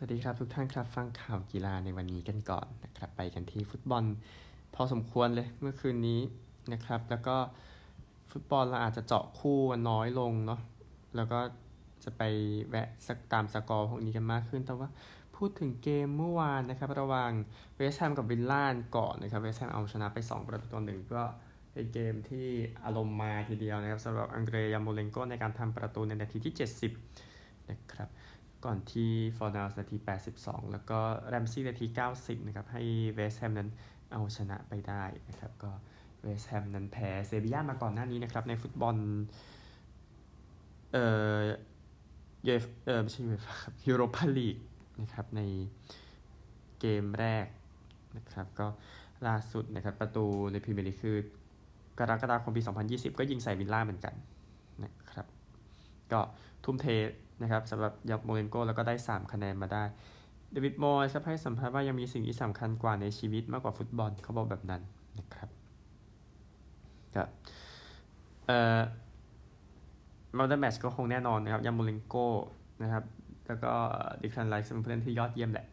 สวัสดีครับทุกท่านครับฟังข่าวกีฬาในวันนี้กันก่อนนะครับไปกันที่ฟุตบอลพอสมควรเลยเมื่อคืนนี้นะครับ แล้วก็ฟุตบอลเราอาจจะเจาะคู่น้อยลงเนาะแล้วก็จะไปแวะสักตามสกอร์พวกนี้กันมากขึ้น แต่ว่าพูดถึงเกมเมื่อวานนะครับ ระหว่างเวสต์แฮมกับวิลล่าก่อนนะครับเวสต์แฮมเอาชนะไป 2 ประตูต่อหนึ่งก็เป็นเกมที่อารมณ์มาทีเดียวนะครับสำหรับอังเดรยาร์โมเลนโกในการทำประตูในนาทีที่ 70นะครับ ก่อนที่ฟอร์นาลนาที 82 แล้วก็แรมซี่นาที 90 นะครับ ให้เวสต์แฮมนั้นเอาชนะไปได้นะครับ ก็เวสต์แฮมนั้นแพ้เซบีย่ามาก่อนหน้านี้นะครับ ในฟุตบอล เอ่อเอฟเออไม่ใช่เอฟครับยูโรปาลีกนะครับ ในเกมแรกนะครับ ก็ล่าสุดนะครับ ประตูในพรีเมียร์ลีกคือกรกฎาคมปี 2020 ก็ยิงใส่วิลล่าเหมือนกันนะครับ ก็ทุ่มเท นะครับสำหรับยาร์โมเลนโกแล้วก็ได้ 3 คะแนนมาได้เดวิดมอยส์ครับให้สัมภาษณ์ว่ายังมีสิ่งที่สำคัญกว่าในชีวิตมากกว่าฟุตบอลเขาบอกแบบนั้นนะครับก็เอ่อ Man of the Match ก็คงแน่นอนนะครับยาร์โมเลนโกนะครับ แล้วก็เดแคลนไรซ์เป็นผู้เล่นที่ยอดเยี่ยมแหละ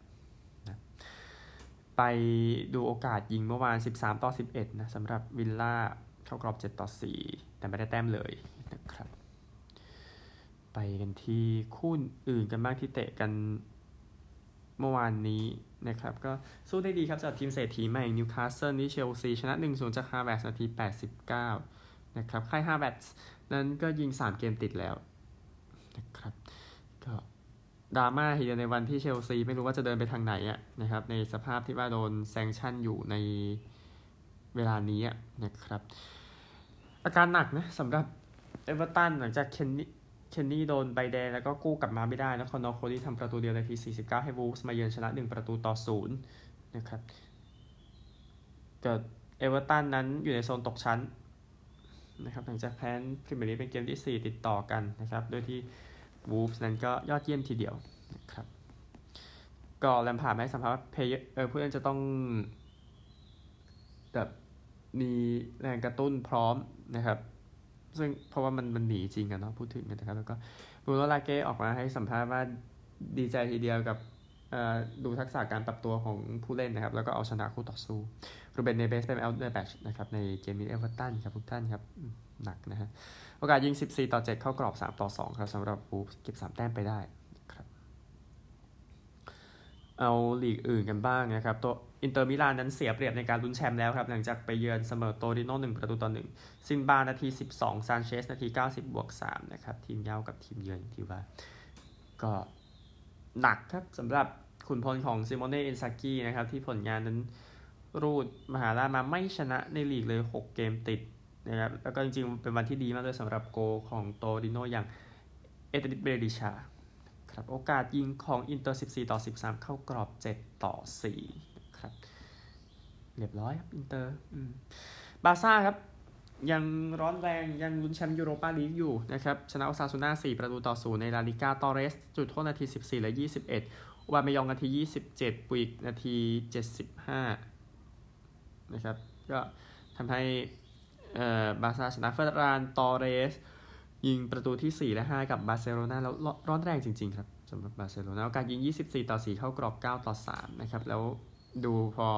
นะไปดูโอกาสยิงเมื่อวาน 13 ต่อ 11 นะสำหรับวิลล่าเข้ากรอบ 7 ต่อ 4 แต่ไม่ได้แต้มเลยนะครับ ไปกันที่คู่อื่นกันบ้างที่เตะกันเมื่อวานนี้นะครับ ก็สู้ได้ดีครับจากทีมเศรษฐีใหม่นิวคาสเซิลนี่เชลซีชนะ 1-0 จากฮาแวร์ตซ์นาที 89 นะครับ ไค ฮาแวร์ตซ์นั้นก็ยิง 3 เกมติดแล้วนะครับก็ดราม่าทีเดียวในวันที่เชลซีไม่รู้ว่าจะเดินไปทางไหนอะนะครับ ในสภาพที่ว่าโดน sanction อยู่ในเวลานี้นะครับ อาการหนักนะสำหรับเอเวอร์ตันหลังจากเคนนี่ เคนนี่โดนใบแดงแล้วก็กู้กลับมาไม่ได้แล้วคอเนอร์ โคดี้ทำประตูเดียวในที 49 ให้วูฟส์มาเยือนชนะ 1 ประตูต่อ 0 นะครับ เกิดเอเวอร์ตันนั้นอยู่ในโซนตกชั้นนะครับหลังจากแพ้พรีเมียร์ลีกเป็นเกมที่ 4 ติดต่อกันนะครับ โดยที่วูฟส์นั้นก็ยอดเยี่ยมทีเดียวนะครับก็แลมพาร์ดให้สัมภาษณ์ว่า player ผู้เล่นจะต้องแบบมีแรงกระตุ้นพร้อมนะครับ ซึ่งเพราะว่ามันมันหนีจริงอะเนาะพูดถึงนะครับ แล้วก็บรูโนลาเก้ออกมาให้สัมภาษณ์ว่าดีใจทีเดียวกับดูทักษะการปรับตัวของผู้เล่นนะครับ แล้วก็เอาชนะคู่ต่อสู้รูเบนเนเวสเป็น Man of the Match นะครับในเกมนี้เอเวอร์ตันครับทุกท่านครับหนักนะฮะโอกาสยิง 14 ต่อ 7 เข้ากรอบ 3 ต่อ 2 ครับสำหรับวูฟส์เก็บ 3 แต้มไปได้ครับเอาลีกอื่นกันบ้างนะครับ ตัว อินเตอร์มิลานนั้นเสียเปรียบในการลุ้นแชมป์แล้วครับ หลังจากไปเยือนเสมอโตริโน่หนึ่งประตูต่อหนึ่งซินบานาที 12 ซานเชส นาที 90 บวก 3 นะครับ ทีมเหย้ากับทีมเยือนที่ว่า ก็หนักครับสำหรับขุนพลของซิโมเน่ อินซากี้นะครับ ที่ผลงานนั้นรูดมหาราชไม่ชนะในลีกเลย 6 เกมติดนะครับแล้วก็จริงๆ เป็นวันที่ดีมากเลยสำหรับโกของโตริโนอย่างเอตริต เบริชาครับโอกาสยิงของอินเตอร์ 14 ต่อ 13 เข้ากรอบ 7 ต่อ 4 ครับ เรียบร้อยครับอินเตอร์บาซ่าครับยังร้อนแรงยังลุ้นแชมป์ยูโรปาลีกอยู่นะครับ ชนะโอซาซูน่า 4 ประตูต่อ0ในลาลิกาตอเรส จุดโทษนาที 14 และ 21 โอบาเมยองนาที 27 ปุยก์นาที 75 นะครับ ก็ทำให้บาซ่าชนะเฟอร์รานตอเรส ยิงประตูที่ 4 และ 5 กับบาร์เซโลนาแล้วร้อนแรงจริง ๆ ครับสำหรับบาร์เซโลนาการยิง 24 ต่อ 4 เข้ากรอบ 9 ต่อ 3 นะครับ แล้ว ดูพอ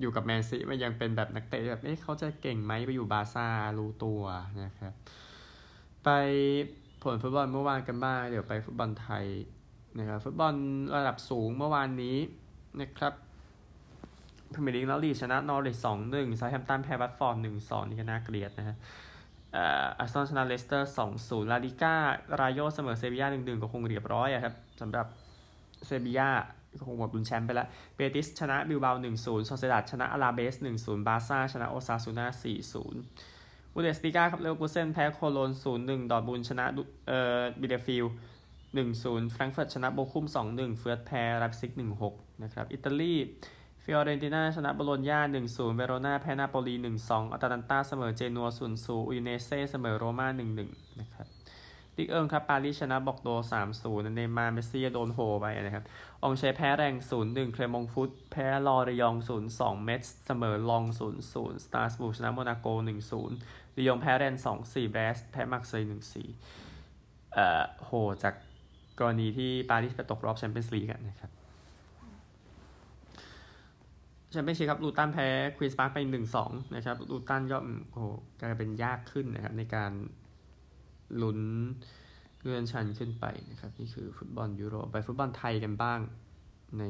อยู่กับแมนซิตี้มันยังเป็นแบบนักเตะแบบเอ๊ะเขาจะเก่งไหมไปอยู่บาซ่ารู้ตัวนะครับ ไปผลฟุตบอลเมื่อวานกันบ้างเดี๋ยวไปฟุตบอลไทยนะครับฟุตบอลระดับสูงเมื่อวานนี้นะครับพรีเมียร์ลีกแล้วลีดส์ชนะนอริชสองหนึ่งเซาแธมป์ตันแพ้วัตฟอร์ดหนึ่งสองนี่ก็น่าเกลียดนะฮะอาร์เซนอลชนะเลสเตอร์สองศูนย์ลาลิก้ารายโยเสมอเซบียาหนึ่งหนึ่งก็คงเรียบร้อยอะครับสำหรับเซบียา คงหมดบุญแชมป์ไปแล้ว เบติสชนะบิลเบาหนึ่งศูนย์โซเซียดาดชนะอลาเบสหนึ่งศูนย์บาซ่าชนะโอซาซูน่าสี่ศูนย์บุนเดสลีกาครับเลวกูเซนแพ้โคโลนศูนย์หนึ่งดอร์ทมุนด์ชนะเอ่อบีเลเฟลด์หนึ่งศูนย์แฟรงก์เฟิร์ตชนะโบคุมสองหนึ่งเฟือร์ธแพ้ไลป์ซิกหนึ่งหกนะครับ อิตาลีฟิออเรนติน่าชนะโบโลญญา1-0 เวโรนาแพ้นาโปลี 1-2อัตแลนตาเสมอเจนัว0-0อูดิเนเซ่เสมอโรม่า1-1 นะครับ ลีกเอิงครับปารีสชนะบอร์กโดซ์ 3-0 เนย์มาร์เมสซี่โดนโฮไปนะครับ อองเชร์แพ้แร็งส์ 0-1 แกลร์มงต์ฟุต แพ้ลอรยอง 0-2 เมสเสมอลอง 0-0 สตราส์บูร์กชนะโมนาโก 1-0ลียงแพ้แรนส์2-4 แบรสต์แพ้มาร์กเซย1-4 เอ่อโหจากกรณีที่ปารีสไปตกรอบแชมเปี้ยนส์ลีกนะครับแชมเปี้ยนชิพครับลูตันแพ้ควีนส์พาร์คไปหนึ่งสองนะครับลูตันก็โอ้โหกลายเป็นยากขึ้นนะครับในการ ลุ้นเลื่อนชั้นขึ้นไปนะครับ นี่คือฟุตบอลยุโรปไปฟุตบอลไทยกันบ้างใน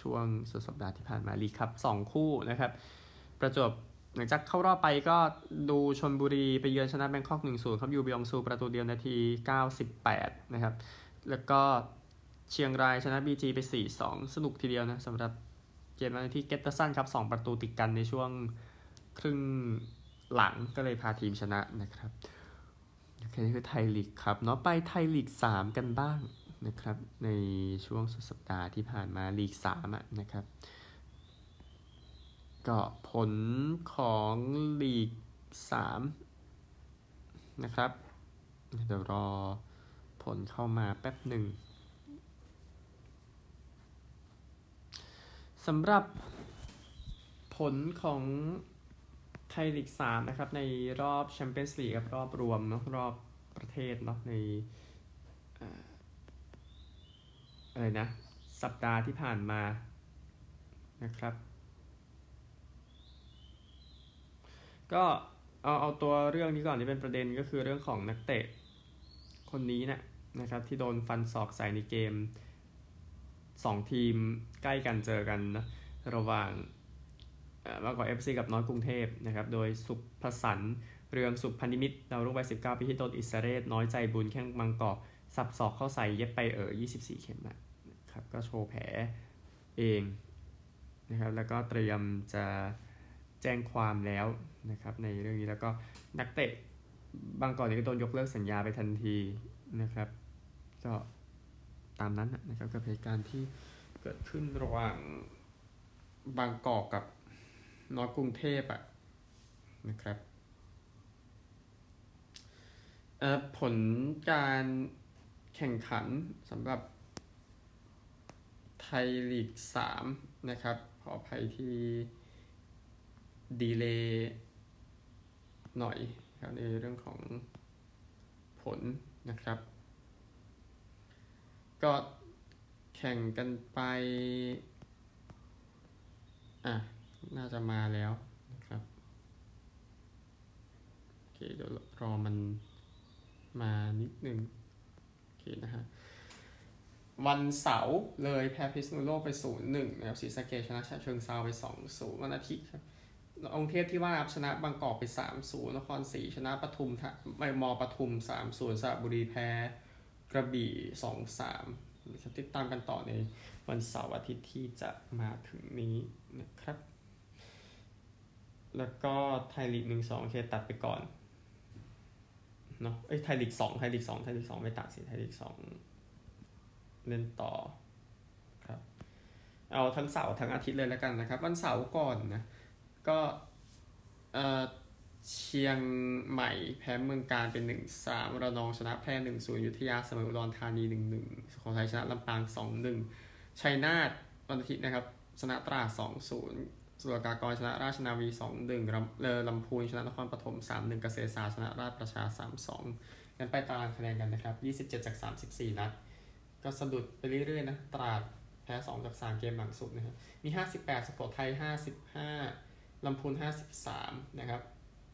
ช่วงสุดสัปดาห์ที่ผ่านมาลีกครับสองคู่นะครับ ประจวบหลังจากเข้ารอบไปก็ดูชลบุรีไปเยือนชนะแบงคอก1 0ครับยูบยองซูประตูเดียวนาที 98 นะครับ แล้วก็เชียงรายชนะบีจีไป 4-2 สนุกทีเดียวนะสำหรับเกมนั้นที่เกตเตอร์สันครับ 2 ประตูติดกันในช่วงครึ่งหลังก็เลยพาทีมชนะนะครับ นี่คือไทยลีกครับเนาะไปไทยลีก 3 กันบ้างนะครับในช่วงสุดสัปดาห์ที่ผ่านมาลีก3อะนะครับ ก็ผลของลีก3นะครับ เดี๋ยวรอผลเข้ามาแป๊บหนึ่งสำหรับผลของไทยลีก3นะครับในรอบแชมเปี้ยนส์ลีกกับรอบรวมเนาะรอบ ประเทศเนาะในอะไรนะ สัปดาห์ที่ผ่านมานะครับ ก็เอาเอาตัวเรื่องนี้ก่อนที่เป็นประเด็นก็คือเรื่องของนักเตะคนนี้นะนะครับ ที่โดนฟันศอกใส่ในเกม 2 ทีมใกล้กันเจอกันนะระหว่างมากกว่า FC กับน้อยกรุงเทพนะครับ โดยสุภสัน เรืองสุพันธิมิตรดาวรุ่งวัย19 ปีที่โดนอิสเรศน้อยใจบุญแข้งมังกรสับศอกเข้าใส่เย็บไปเออ24 เข็มนะครับ ก็โชว์แผลเองนะครับ แล้วก็เตรียมจะแจ้งความแล้วนะครับ ในเรื่องนี้แล้วก็นักเตะบางกอนนี้ก็โดนยกเลิกสัญญาไปทันทีนะครับ ก็ตามนั้นนะครับกับเหตุการณ์ที่เกิดขึ้นระหว่างบางกอกกับนอตกรุงเทพอะนะครับ ผลการแข่งขันสำหรับไทยลีก3นะครับ ขออภัยที่ดีเลย์หน่อยครับในเรื่องของผลนะครับ ก็แข่งกันไป อะ น่าจะมาแล้วนะครับ โอเค เดี๋ยวรอมัน มานิดนึงโอเคนะฮะวันเสาร์เลยแพ้พิษณุโลกไป 0-1นะครับศรีสะเกดชนะชาเชิงเซาไป 2-0 วันอาทิตย์ครับองเทพที่ว่าชนะบางกอกไป 3-0นครศรีชนะปทุมไม่มอปทุม 3-0สระบุรีแพ้กระบี่ 2-3ติดตามกันต่อในวันเสาร์อาทิตย์ที่จะมาถึงนี้นะครับ แล้วก็ไทยลีกหนึ่งสองเคตัดไปก่อน เนาะเอ้ยไทยลีกสองไทยลีกสองไทยลีกสองไม่ตัดสิไทยลีกสองเล่นต่อครับ เอาทั้งเสาร์ทั้งอาทิตย์เลยแล้วกันนะครับ วันเสาร์ก่อนนะ ก็เออเชียงใหม่แพ้เมืองการเป็น1-3ระนองชนะแพร่1-0ยุทธยาเสมออุดรธานี1-1สุโขทัยชนะลำปาง2-1ชัยนาทวันอาทิตย์นะครับชนะตรา2-0สุ สุรกากรชนะราชนาวี 2-1ลำเลอลำพูนชนะนครปฐม 3-1 เกษตรศาสตร์ชนะราชประชา 3-2กันไปตารางคะแนนกันนะครับ 27 จาก 34 นัด ก็สะดุดไปเรื่อยๆ นะ ตราดแพ้ 2 จาก 3 เกมหลังสุดนะครับ มี 58สุโขทัย 55ลำพูน 53 นะครับ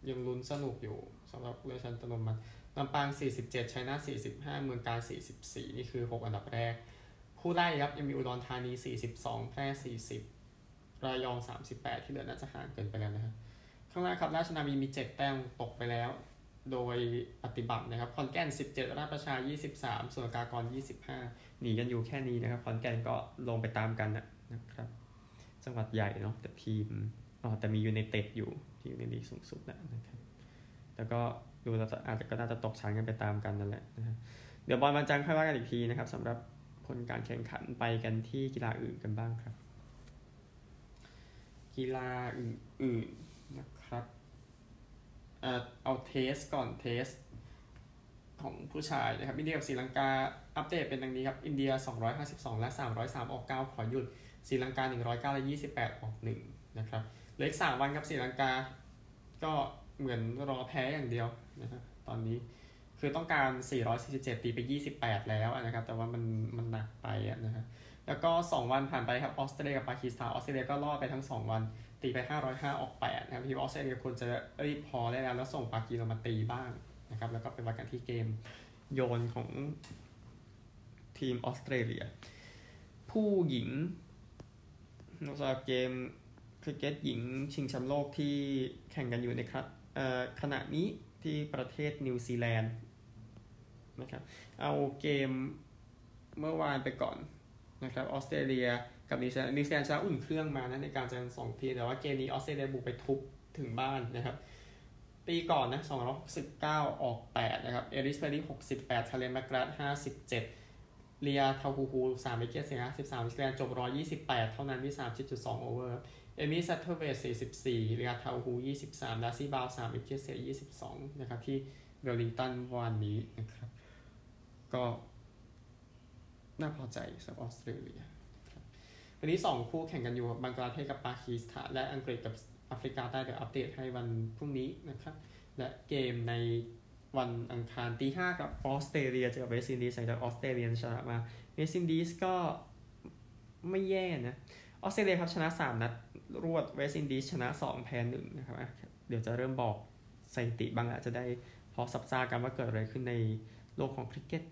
ยังลุ้นสนุกอยู่สำหรับเรือชันตนมันลำปาง 47ชัยนาท45 เมืองกาญ44 นี่คือ 6 อันดับแรกคู่ไล่ครับยังมีอุดรธานี 42 แพร่ 40 รายอง 38 ที่เหลือน่าจะห่างเกินไปแล้วนะครับข้างล่างครับราชนาวีมี 7 แต้มตกไปแล้ว โดยปฏิบัตินะครับคอนแก่น 17 ราชประชา 23 ส่วนกากร 25 หนีกันอยู่แค่นี้นะครับคอนแก่นก็ลงไปตามกันนะครับ จังหวัดใหญ่เนาะแต่ทีมอ๋อแต่มียูในเต็ดอยู่ที่อยู่ในลีกสูงสุดนะครับแล้วก็ดูอาจจะก็น่าจะตกชั้นกันไปตามกันนั่นแหละนะเดี๋ยวบอลวันจันทร์ค่อยว่ากันอีกทีนะครับสำหรับผลการแข่งขันไปกันที่กีฬาอื่นกันบ้างครับ กีฬาอื่นๆนะครับเอ่อเอาเทสก่อนเทส ของผู้ชายนะครับ อินเดียกับศรีลังกา อัปเดตเป็นดังนี้ครับ อินเดีย 252 และ 303 ออก 9 ขอหยุดศรีลังกา 109 และ 28 ออก 1 นะครับเหลืออีกสามวันครับศรีลังกา ก็เหมือนรอแพ้อย่างเดียวนะครับตอนนี้คคือต้องการ 447 ตีไป 28 แล้วนะครับ แต่ว่ามันมันหนักไปนะครับ แล้วก็ 2 วันผ่านไปครับออสเตรเลียกับปากีสถานออสเตรเลียก็รอดไปทั้ง 2 วันตีไป 505 ออก8นะครับทีมออสเตรเลียควรจะรีบพอได้แล้ว แล้วส่งปากีลงมาตีบ้างนะครับแล้วก็ไปวัดกันที่เกมโยนของทีมออสเตรเลีย ผู้หญิงสำหรับเกมคริกเก็ตหญิงชิงแชมป์โลกที่แข่งกันอยู่ในครับขณะนี้ที่ประเทศนิวซีแลนด์นะครับเอาเกมเมื่อวานไปก่อน นะครับออสเตรเลียกับนิวซีแลนด์นิวซีแลนด์ชนะอุ่นเครื่องมานะในการเจอสองทีแต่ว่าเกมนี้ออสเตรเลียบุกไปทุบถึงบ้านนะครับปีก่อนนะ269ออก8นะครับเอลลิสเพอร์รี่68ทาเลียแมกกรัธ57เลียทาฮูฮู3 wicket เสีย13นิวซีแลนด์จบ128เท่านั้นที่30.2 over เอมี่ซัตเทอร์เวต44เลียทาฮูฮู23ดาร์ซี่บราวน์3 wicket เสีย22นะครับที่เวลลิงตันวันนี้นะครับก็ น่าพอใจสำหรับออสเตรเลียวันนี้ 2 คู่แข่งกันอยู่บังกลาเทศกับปากีสถานและอังกฤษกับแอฟริกาใต้เดี๋ยวอัปเดตให้วันพรุ่งนี้นะครับ และเกมในวันอังคารตีห้ากับออสเตรเลียเจอกับเวสต์อินดีสหลังจากออสเตรเลียชนะมาเวสต์อินดีสก็ไม่แย่นะออสเตรเลียครับชนะ 3 นัดรวดเวสต์อินดีสชนะ 2 แพ้1นะครับเดี๋ยวจะเริ่มบอกสถิติบางอาจจะได้พอสับซากันว่าเกิดอะไรขึ้นในโลกของคริกเก็ต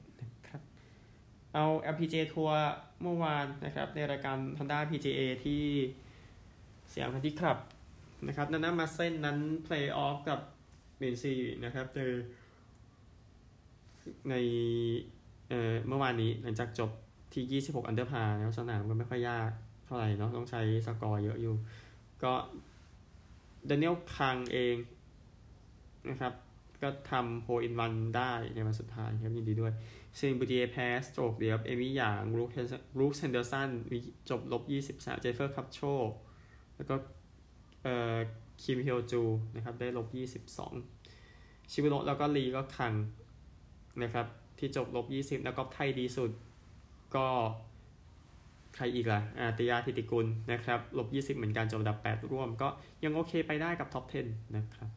เอา LPGA ทัวร์เมื่อวานนะครับ ในรายการ Honda PGA ที่เสียงพันที่ครับนะครับนันนามาเส้นนั้นเพลย์ออฟกับเมนซีนะครับเจอในเอ่อเมื่อวานนี้หลังจากจบที่ 26 อันเดอร์พาแล้วสนามก็ไม่ค่อยยากเท่าไหร่เนาะต้องใช้สกอร์เยอะอยู่ ก็ดนิเอลคังเองนะครับ ก็ทำโฮอินวันได้ในวันสุดท้ายครับยินดีด้วย ซิงบูดีแพ้สโตรกเดียบเอมี่หยางรูครูคเซนเดอร์สันจบลบ23เจฟเฟอร์คัพโชแล้วก็เอ่อคิมเฮลจูนะครับได้ลบ22ชิบุโนะแล้วก็ลีก็คังนะครับที่จบลบ20แล้วก็ไทยดีสุดก็ใครอีกล่ะอาฒยาฐิติกุลนะครับลบ 20 เหมือนกันจบอันดับ 8 ร่วม ก็ยังโอเคไปได้กับท็อป 10 นะครับ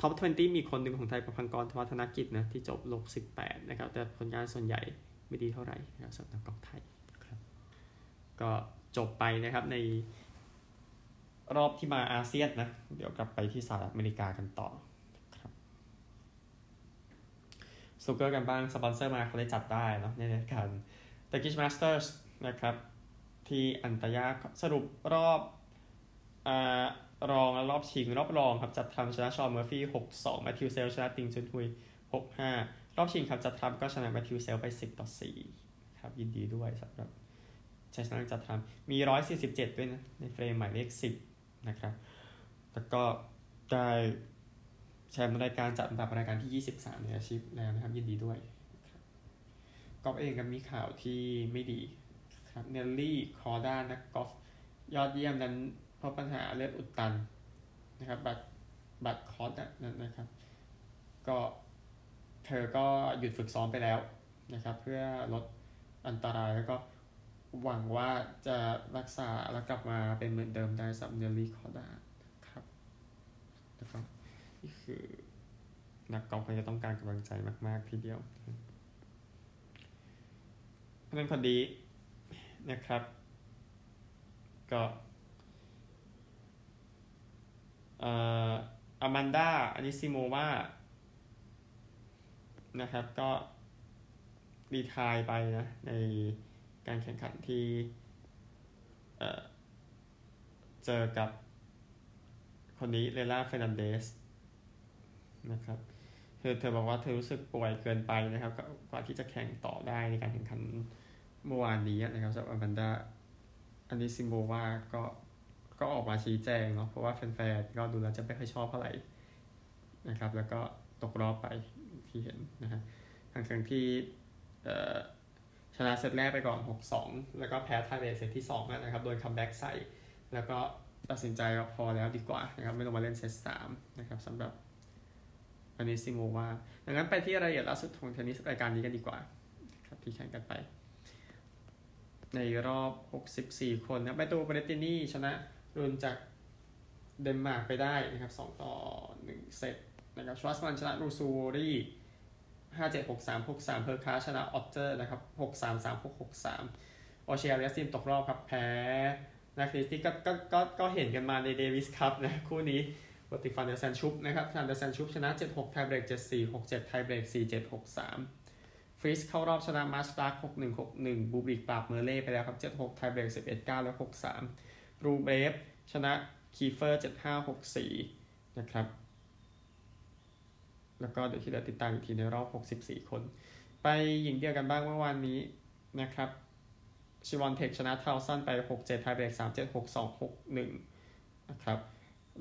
ท็อป 20 มีคนหนึ่งของไทยปภังกรธวัชธนกิจนะที่จบลบ18 นะครับ แต่ผลงานส่วนใหญ่ไม่ดีเท่าไหร่นะครับสำหรับนักกอล์ฟไทยครับก็จบไปนะครับในรอบที่มาอาเซียนนะ เดี๋ยวกลับไปที่สหรัฐอเมริกากันต่อครับสนุกเกอร์กันบ้าง สปอนเซอร์มาเขาได้จัดได้เนาะในรายการ t กิชมาสเตอร์สนะครับ ที่อันตัลยาสรุปรอบอ่า รองและรอบชิงรอบรองครับจัดด์ทรัมป์ชนะชอนเมอร์ฟี่หกสองแมทธิวเซลชนะติงจุนฮุยหกห้ารอบชิงครับจัดด์ทรัมป์ก็ชนะแมทธิวเซลไปสิบต่อสี่ครับยินดีด้วยสำหรับชัยชนะจัดด์ทรัมป์มีร้อยสี่สิบเจ็ดด้วยนะในเฟรมหมายเลขสิบนะครับแล้วก็ได้แชมป์รายการจัดอันดับรายการที่ 23 ในอาชีพแล้วนะครับ ยินดีด้วยกอล์ฟเองก็มีข่าวที่ไม่ดีครับเนลลี่คอร์ด้านักกอล์ฟยอดเยี่ยมนั้น เพราะปัญหาเลือดอุดตันนะครับบัตรบัตรคอร์สนั้นนะครับ ก็เธอก็หยุดฝึกซ้อมไปแล้วนะครับ เพื่อลดอันตรายแล้วก็หวังว่าจะรักษาแล้วกลับมาเป็นเหมือนเดิมได้สับเนลลี่คอร์ดาครับนะครับนี่คือนักกอล์ฟเขาจะต้องการกำลังใจมากๆทีเดียวเพื่อนคนดีนะครับ ก็ อามันดาอันนี้ซิโมวานะครับ ก็รีทายไปนะ ในการแข่งขันที่เเจอกับคนนี้เลล่าเฟรนันเดสนะครับเธอเธอบอกว่าเธอรู้สึกป่วยเกินไปนะครับ กว่าที่จะแข่งต่อได้ในการแข่งขันเมื่อวานนี้นะครับสำหรับอามันดาอันนี้ซิโมวาก็ ก็ออกมาชี้แจงเนาะเพราะว่าแฟนๆก็ดูแล้วจะไม่ค่อยชอบเท่าไหร่นะครับ แล้วก็ตกรอบไปที่เห็นนะฮะทั้งทั้งที่ชนะเซตแรกไปก่อน 6-2 แล้วก็แพ้ไทยเบสเซตที่2นะครับ โดยคัมแบ็กใส่ แล้วก็ตัดสินใจว่าพอแล้วดีกว่านะครับ ไม่ต้องมาเล่นเซต3นะครับสำหรับอันนี้ซิโมวาดังนั้นไปที่รายละเอียดล่าสุดของเทนนิสรายการนี้กันดีกว่า ครับที่แข่งกันไป ในรอบ 64 คนนะไปตัวเบรตินี่ชนะ รุนจากเดนมาร์กไปได้นะครับ2ต่อ 1 เซตนะครับชวัสมันชนะรูซูรี่ห้าเจ็ดหกสามหกสามเพอร์คาชนะออเจอร์นะครับหกสามสามหกหกสามออเชียเรียซิมตกรอบครับแพ้นักเทนนิสที่ก็ก็ก็ก็เห็นกันมาในเดวิสคัพนะคู่นี้ปติฟันเดอร์แซนชุปนะครับฟันเดอร์แซนชุปชนะ7-6ไทเบรก7-4 6-7ไทเบรก4-7 6-3ฟรีสเข้ารอบชนะมาสตาร์6-1 6-1บูบริกปราบเมอร์เล่ไปแล้วครับ7-6ไทเบรก11-9แล้ว รูเบฟชนะคีเฟอร์ 7-5 6-4 นะครับ แล้วก็เดี๋ยวที่เราติดตามอีกทีในรอบ 64 คน ไปหญิงเดียวกันบ้างเมื่อวานนี้นะครับชิวอนเทคชนะทาวซันไป 6-7ไทยเบรก3-7 6-2 6-1 นะครับ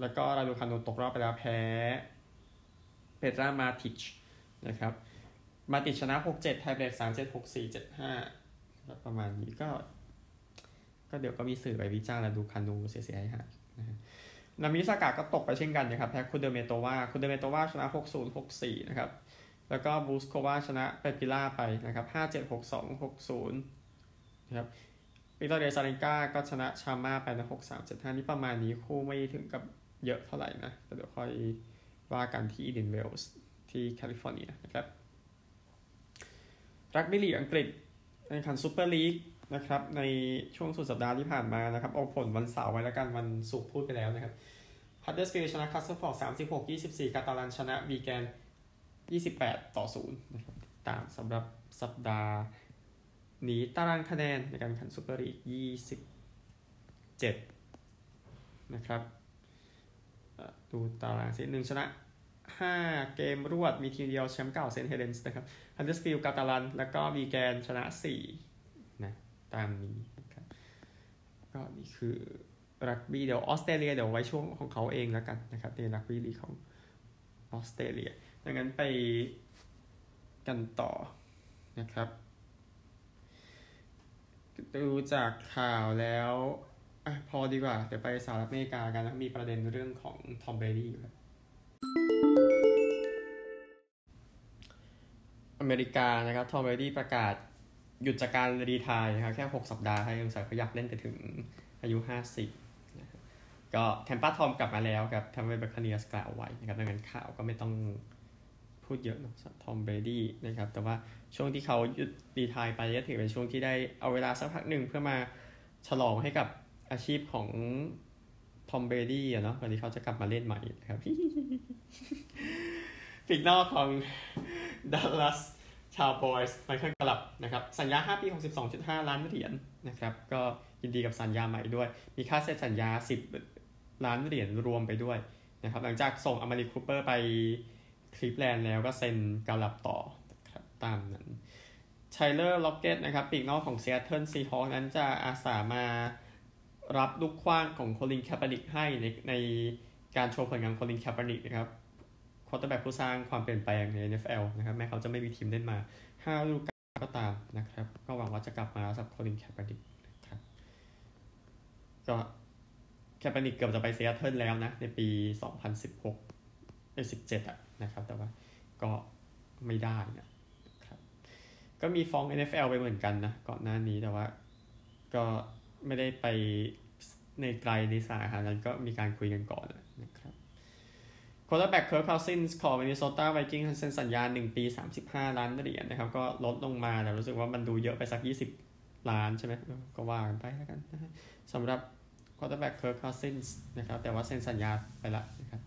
แล้วก็ราดูคานูตกรอบไปแล้วแพ้เปตรามาติชนะครับ มาติชชนะ 6-7ไทยเบรก3-7 6-4 7-5 ประมาณนี้ก็ ก็เดี๋ยวก็มีสื่อไปวิจารณ์ราดูคานูเสียหายนะฮะนาโอมิโอซากะก็ตกไปเช่นกันนะครับแพ้คุเดเมโตวาคุเดเมโตวาชนะ 6-0 6-4 นะครับ แล้วก็บูสโควาชนะเปปิล่าไปนะครับ 5-7 6-2 6-0นะครับวิกตอเรียอซาเรนกาก็ชนะชาม่าไปนะ6-3 7-5 นี่ประมาณนี้คู่ไม่ถึงกับเยอะเท่าไหร่นะแต่เดี๋ยวค่อยว่ากันที่อินเดียนเวลส์ที่แคลิฟอร์เนียนะครับรักบี้ลีกอังกฤษในแข่งขันซูเปอร์ลีก นะครับ ในช่วงสุดสัปดาห์ที่ผ่านมานะครับเอาผลวันเสาร์ไว้แล้วกันวันศุกร์พูดไปแล้วนะครับฮัดเดอร์สฟิลด์ชนะคัสเซิลฟอร์ด36 24กยี่สิบสี่กาตาลันชนะวีแกน28ต่อ0นะครับตามสำหรับสัปดาห์นี้ตารางคะแนนในการแข่งซูเปอร์ลีก27นะครับดูตารางสิหนึ่งชนะ 5 เกมรวดมีทีมเดียวแชมป์เก่าเซนต์เฮเลนส์นะครับฮัดเดอร์สฟิลด์กาตาลัน แล้วก็วีแกนชนะ4นะ ตามนี้นะครับก็นี่คือรักบี้เดี๋ยวออสเตรเลียเดี๋ยวไว้ช่วงของเขาเองแล้วกันนะครับในรักบี้ลีกของออสเตรเลียดังนั้นไปกันต่อนะครับดูจากข่าวแล้วอพอดีกว่า เดี๋ยวไปสหรัฐอเมริกากันนะมีประเด็นเรื่องของทอมเบรดี้อยู่ครับอเมริกานะครับทอมเบรดี้ประกาศ หยุดจากการ retire นะครับแค่ 6 สัปดาห์ให้ยังสายเขาอยากเล่นไปถึงอายุ 50นะครับก็แทมป้าทอมกลับมาแล้วครับทำให้บัคคาเนียร์สกล่าวไว้นะครับดังนั้นข่าวก็ไม่ต้องพูดเยอะนะทอมเบรดี้นะครับแต่ว่าช่วงที่เขาหยุดรีทายไปก็ถือเป็นช่วงที่ได้เอาเวลาสักพักหนึ่งเพื่อมาฉลองให้กับอาชีพของทอมเบรดี้อะเนาะก่อนที่เขาจะกลับมาเล่นใหม่นะครับปีกนอกของดัลลัส ชาวบอยส์ไมเคิลกลับนะครับสัญญา 5 ปี 62.5 ล้านเหรียญนะครับก็ยินดีกับสัญญาใหม่ด้วย มีค่าเซ็นสัญญา 10 ล้านเหรียญรวมไปด้วยนะครับหลังจากส่งอมาริคูเปอร์ไปคลีฟแลนด์แล้วก็เซ็นกลับต่อครับตามนั้นไทเลอร์ล็อกเก็ตนะครับปีกนอกของเซียเทิลซีฮอคนั้นจะอาสามารับลูกขว้างของโคลินแคปานิกให้ในในการโชว์ผลงานโคลินแคปานิกนะครับ ควอเตอร์แบ็กผู้สร้างความเปลี่ยนแปลงใน NFL นะครับแม้เขาจะไม่มีทีมเล่นมา5ฤดูกาลก็ตามนะครับ ก็หวังว่าจะกลับมาสำหรับโคลินแคปานิกนะครับก็แคปานิกเกือบจะไปเซียเทิลแล้วนะ ในปี 2016เอ้17อะนะครับ แต่ว่าก็ไม่ได้นะครับ ก็มีฟ้อง NFL ไปเหมือนกันนะก่อนหน้านี้แต่ว่าก็ไม่ได้ไปในไกลในสายหานั้นก็มีการคุยกันก่อนนะครับ ควอเตอร์แบ็กเคิร์คาซินส์ของมินนิโซตาไวกิ้งเซ็นสัญญา1ปี 35 ล้านเหรียญนะครับ ก็ลดลงมาแต่รู้สึกว่ามันดูเยอะไปสัก 20 ล้านใช่ไหมก็ว่ากันไปแล้วกันนะสำหรับควอเตอร์แบ็กเคิร์คาซินส์นะครับ แต่ว่าเซ็นสัญญาไปละนะครับ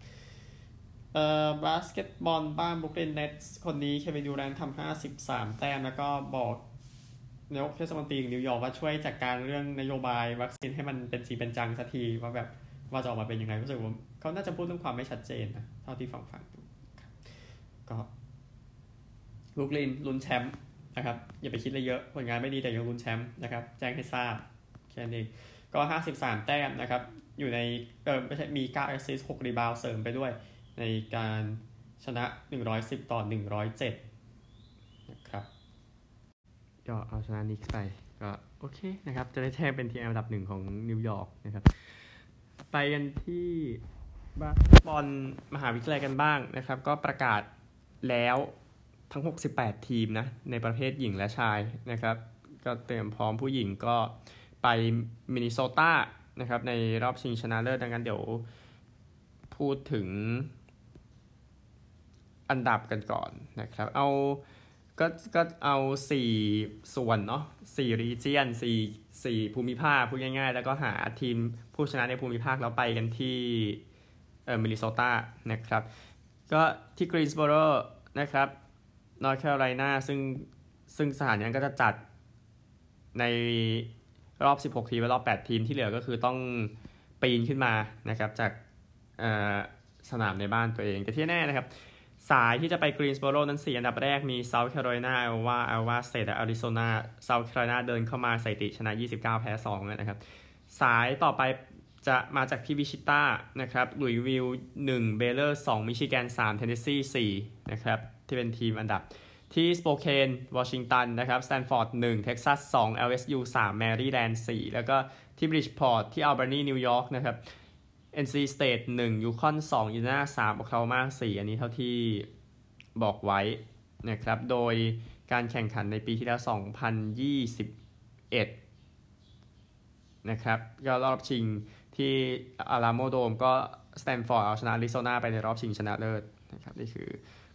เอ่อบาสเกตบอลบ้านบรูคลินเนตส์คนนี้เควินดูแรนทำ53 แต้ม แล้วก็บอกนายกเทศมนตรีนิวยอร์กว่าช่วยจัดการเรื่องนโยบายวัคซีนให้มันเป็นจริงเป็นจังสักทีว่าแบบ ว่าจะออกมาเป็นยังไงรู้สึกว่าเขาน่าจะพูดเรื่องความไม่ชัดเจนนะเท่าที่ฟังฟังดูก็บรูคลินลุ้นแชมป์นะครับอย่าไปคิดอะไรเยอะผลงานไม่ดีแต่ยังลุ้นแชมป์นะครับ แจ้งให้ทราบแค่นี้ก็ 53 แต้มนะครับ อยู่ในเออไม่ใช่มี9แอสซิสต์6รีบาวด์เสริมไปด้วย ในการชนะ 110 ต่อ 107 นะครับก็เอาชนะนิกส์ไปก็โอเคนะครับ จะได้แจ้งเป็นทีมอันดับหนึ่งของนิวยอร์กนะครับ ไปกันที่บาบอลมหาวิทยาลัยกันบ้างนะครับ ก็ประกาศแล้วทั้ง 68 ทีมนะ ในประเภทหญิงและชายนะครับ ก็เตรียมพร้อมผู้หญิงก็ไปมินนิโซตานะครับในรอบชิงชนะเลิศดังนั้นเดี๋ยวพูดถึงอันดับกันก่อนนะครับ เอา ก็ก็เอาสี่ส่วนเนาะสี่รีเจียนสี่สี่ภูมิภาคพูดง่ายๆ แล้วก็หาทีมผู้ชนะในภูมิภาคแล้วไปกันที่เอ่อมินนิโซตานะครับ ก็ที่กรีนส์โบโรนะครับนอร์ทแคโรไลนาซึ่งซึ่งสถานนี้ก็จะจัดในรอบ 16 ทีมและรอบ 8 ทีมที่เหลือก็คือต้องปีนขึ้นมานะครับจากสนามในบ้านตัวเอง แต่ที่แน่นะครับ สายที่จะไปกรีนส์โบโรนั้น4อันดับแรกมีเซาท์แคโรไลนาไอโอวาไอโอวาสเตทและอาริโซนาเซาท์แคโรไลนาเดินเข้ามาสถิติชนะ 29 แพ้2นะครับ สายต่อไปจะมาจากที่วิชิต้านะครับลุยส์วิลล์1เบเลอร์2มิชิแกน3เทนเนสซี4นะครับที่เป็นทีมอันดับที่สโปเคนวอชิงตันนะครับสแตนฟอร์ด1เท็กซัส2 LSU 3แมรี่แลนด์4แล้วก็ที่บริดจ์พอร์ตที่อัลเบอร์นีนิวยอร์กนะครับ NC State 1 UConn 2 Indiana 3 Oklahoma 4 อันนี้เท่าที่บอกไว้นะครับ โดยการแข่งขันในปีที่แล้ว 2021 นะครับ ก็รอบชิงที่อลาโมโดมก็สแตนฟอร์ดเอาชนะอาริโซนาไปในรอบชิงชนะเลิศนะครับ นี่คือ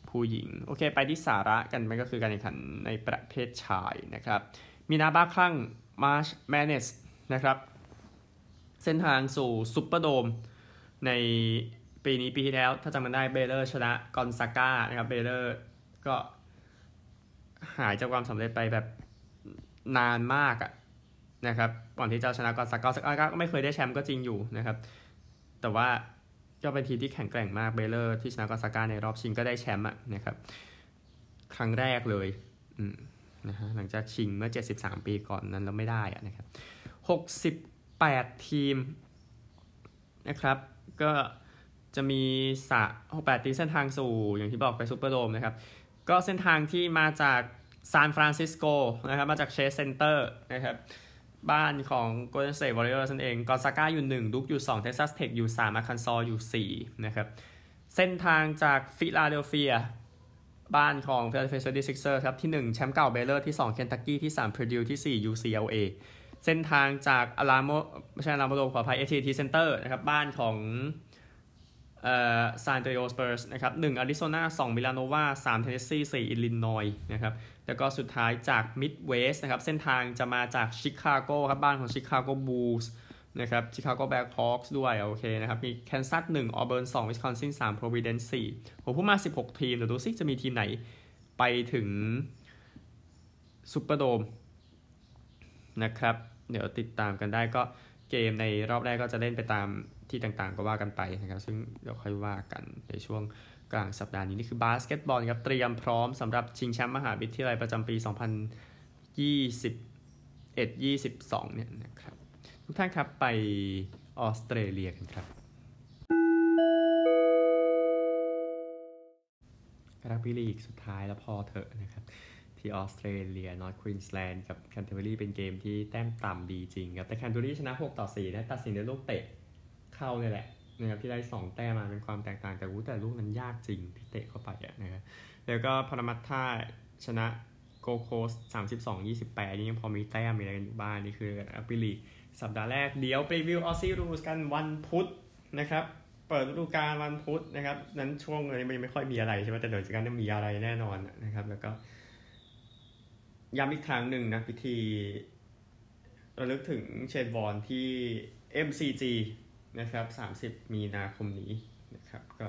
ผู้หญิง โอเค ไปที่สาระกันมันก็คือการแข่งขันในประเภทชายนะครับ มีนาบ้าคลั่ง March Madness นะครับ เส้นทางสู่ซุปเปอร์โดม ในปีนี้ปีที่แล้ว ถ้าจำกันได้เบเลอร์ชนะกอนซาก้านะครับเบเลอร์ก็หายจากความสำเร็จไปแบบนานมากอะนะครับก่อนที่จะชนะกอนซาก้าซาก้าก็ไม่เคยได้แชมป์ก็จริงอยู่นะครับ แต่ว่าก็เป็นทีมที่แข็งแกร่งมากเบเลอร์ที่ชนะกอนซาก้าในรอบชิงก็ได้แชมป์อะนะครับครั้งแรกเลยนะฮะหลังจากชิงเมื่อ 73 ปีก่อนนั้นแล้วไม่ได้อะนะครับ 8 ทีมนะครับ ก็จะมีสะ68ทีมเส้นทางสู่อย่างที่บอกไปซูเปอร์โดมนะครับ ก็เส้นทางที่มาจากซานฟรานซิสโกนะครับ มาจากเชสเซนเตอร์นะครับบ้านของ Golden State Warriors นั่นเองกอนซาก้าอยู่ 1 ดุ๊กอยู่ 2 เท็กซัสเทคอยู่ 3อาร์คันซออยู่ 4 นะครับ เส้นทางจากฟิลาเดลเฟีย บ้านของ Philadelphia 76ers ครับ ที่ 1 แชมป์เก่าเบเลอร์ที่ 2 เคนตักกี้ที่3 Purdue ที่ 4 UCLA เส้นทางจากอลาโมไม่ใช่อลาโมโดมขออภัยเอทีทีเซ็นเตอร์นะครับบ้านของเอ่อซานอันโตนิโอสเปอร์สนะครับหนึ่งอาริโซนาสองวิลลาโนวาสามเทนเนสซีสี่อิลลินอยนะครับแล้วก็สุดท้ายจากมิดเวสต์นะครับเส้นทางจะมาจากชิคาโกครับบ้านของชิคาโกบูลส์นะครับชิคาโกแบ็คฮอคส์ด้วยโอเคนะครับมีแคนซัสหนึ่งออเบิร์นสองวิสคอนซินสามโปรวิเดนซ์สี่ผมพูดมาสิบหกทีมเดี๋ยวดูซิจะมีทีมไหนไปถึงซูเปอร์โดมนะครับ เดี๋ยวติดตามกันได้ก็เกมในรอบแรกก็จะเล่นไปตามที่ต่างๆ ก็ว่ากันไปนะครับ ซึ่งเดี๋ยวค่อยว่ากันในช่วงกลางสัปดาห์นี้ นี่คือบาสเกตบอลครับ เตรียมพร้อมสำหรับชิงแชมป์มหาวิทยาลัยประจำปี 2021-22 เนี่ยนะครับ ทุกท่านครับไปออสเตรเลียกันครับรักบี้ลีกสุดท้ายแล้วพอเถอะนะครับ ที่ออสเตรเลียนอร์ทควีนสแลนด์กับแคนเทอร์เบอรี่เป็นเกมที่แต้มต่ำดีจริงครับแต่แคนเทอร์เบอรี่ชนะ 6 ต่อ4นะตัดสินด้วยลูกเตะเข้าเลยแหละนะครับที่ได้ 2 แต้มมาเป็นความแตกต่างแต่รู้แต่ลูกนั้นยากจริงที่เตะเข้าไปนะครับแล้วก็พารามัตต้าชนะโกลด์โคสต์ 32 28นี่ยังพอมีแต้มมีอะไรกันอยู่บ้างนี่คือรักบี้ลีกสัปดาห์แรกเดี๋ยวไปรีวิว Aussie Rules กันวันพุธนะครับเปิดฤดูกาลวันพุธนะครับ นั้นช่วงนี้มันไม่ค่อยมีอะไรใช่ไหมแต่เดี๋ยวจากนั้นมีอะไรแน่นอนนะครับ แล้วก็ ย้ำอีกครั้งหนึ่งนะ พิธีระลึกถึงเชนวอร์นที่ MCG นะครับ 30 มีนาคมนี้นะครับ ก็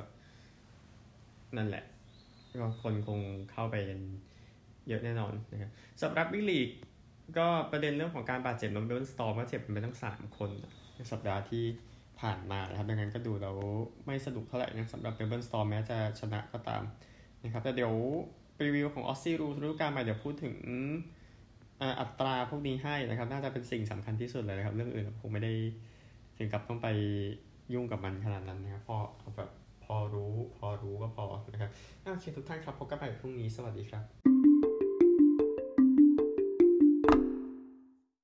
นั่นแหละ ก็คนคงเข้าไปเยอะแน่นอนนะครับสำหรับรักบี้ลีกก็ประเด็นเรื่องของการบาดเจ็บของเมลเบิร์นสตอร์มเจ็บไปทั้ง 3 คนในสัปดาห์ที่ผ่านมานะครับดังนั้นก็ดูแล้วไม่สนุกเท่าไหร่นะสำหรับเมลเบิร์นสตอร์มแม้จะชนะก็ตามนะครับแต่เดี๋ยว รีวิวของออสซี่รูฤดูกาลใหม่เดี๋ยวพูดถึงอัตราพวกนี้ให้นะครับ น่าจะเป็นสิ่งสำคัญที่สุดเลยนะครับ เรื่องอื่นผมไม่ได้ถึงกับต้องไปยุ่งกับมันขนาดนั้นนะครับพอแบบพอรู้พอรู้ก็พอนะครับโอเคทุกท่านครับพบกันใหม่พรุ่งนี้สวัสดีครับ